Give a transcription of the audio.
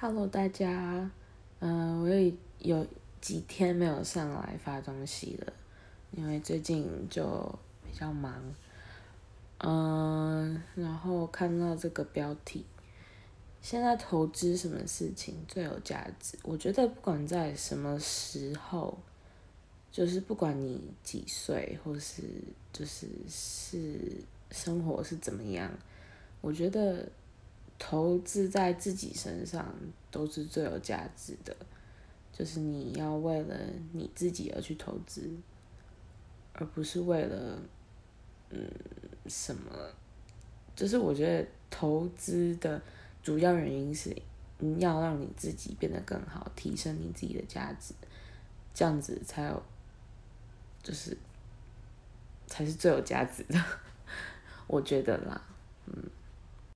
Hello，大家，嗯、我有有几天没有上来发东西了，因为最近就比较忙，嗯、然后看到这个标题，现在投资什么事情最有价值？我觉得不管在什么时候，就是不管你几岁，或是就是是生活是怎么样，我觉得投资在自己身上都是最有价值的。就是你要为了你自己而去投资，而不是为了嗯什么。就是我觉得投资的主要原因是你要让你自己变得更好，提升你自己的价值，这样子才有，就是才是最有价值的，我觉得啦，